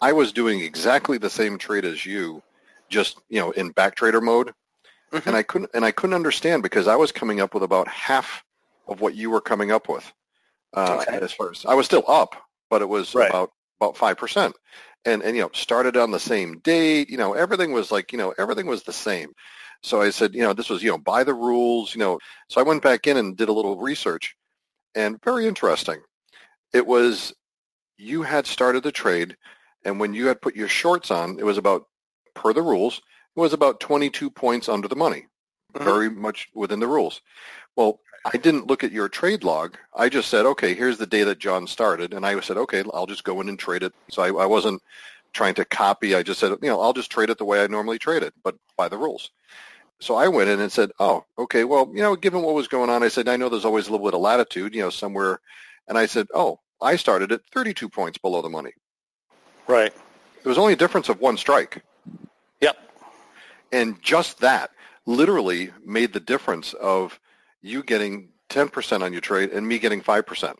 I was doing exactly the same trade as you, just you know in back trader mode, mm-hmm. and I couldn't and I couldn't understand because I was coming up with about half of what you were coming up with. Uh, okay. As far as I was still up, but it was right. about about five percent, and and you know started on the same date. You know everything was like you know everything was the same. So I said, you know, this was you know by the rules. You know, so I went back in and did a little research, and very interesting. It was you had started the trade, and when you had put your shorts on, it was about per the rules. It was about 22 points under the money, mm-hmm. very much within the rules. Well, I didn't look at your trade log. I just said, okay, here's the day that John started. And I said, okay, I'll just go in and trade it. So I, I wasn't trying to copy. I just said, you know, I'll just trade it the way I normally trade it, but by the rules. So I went in and said, oh, okay, well, you know, given what was going on, I said, I know there's always a little bit of latitude, you know, somewhere. And I said, oh, I started at 32 points below the money. Right. There was only a difference of one strike. Yep. And just that literally made the difference of you getting 10% on your trade and me getting 5%.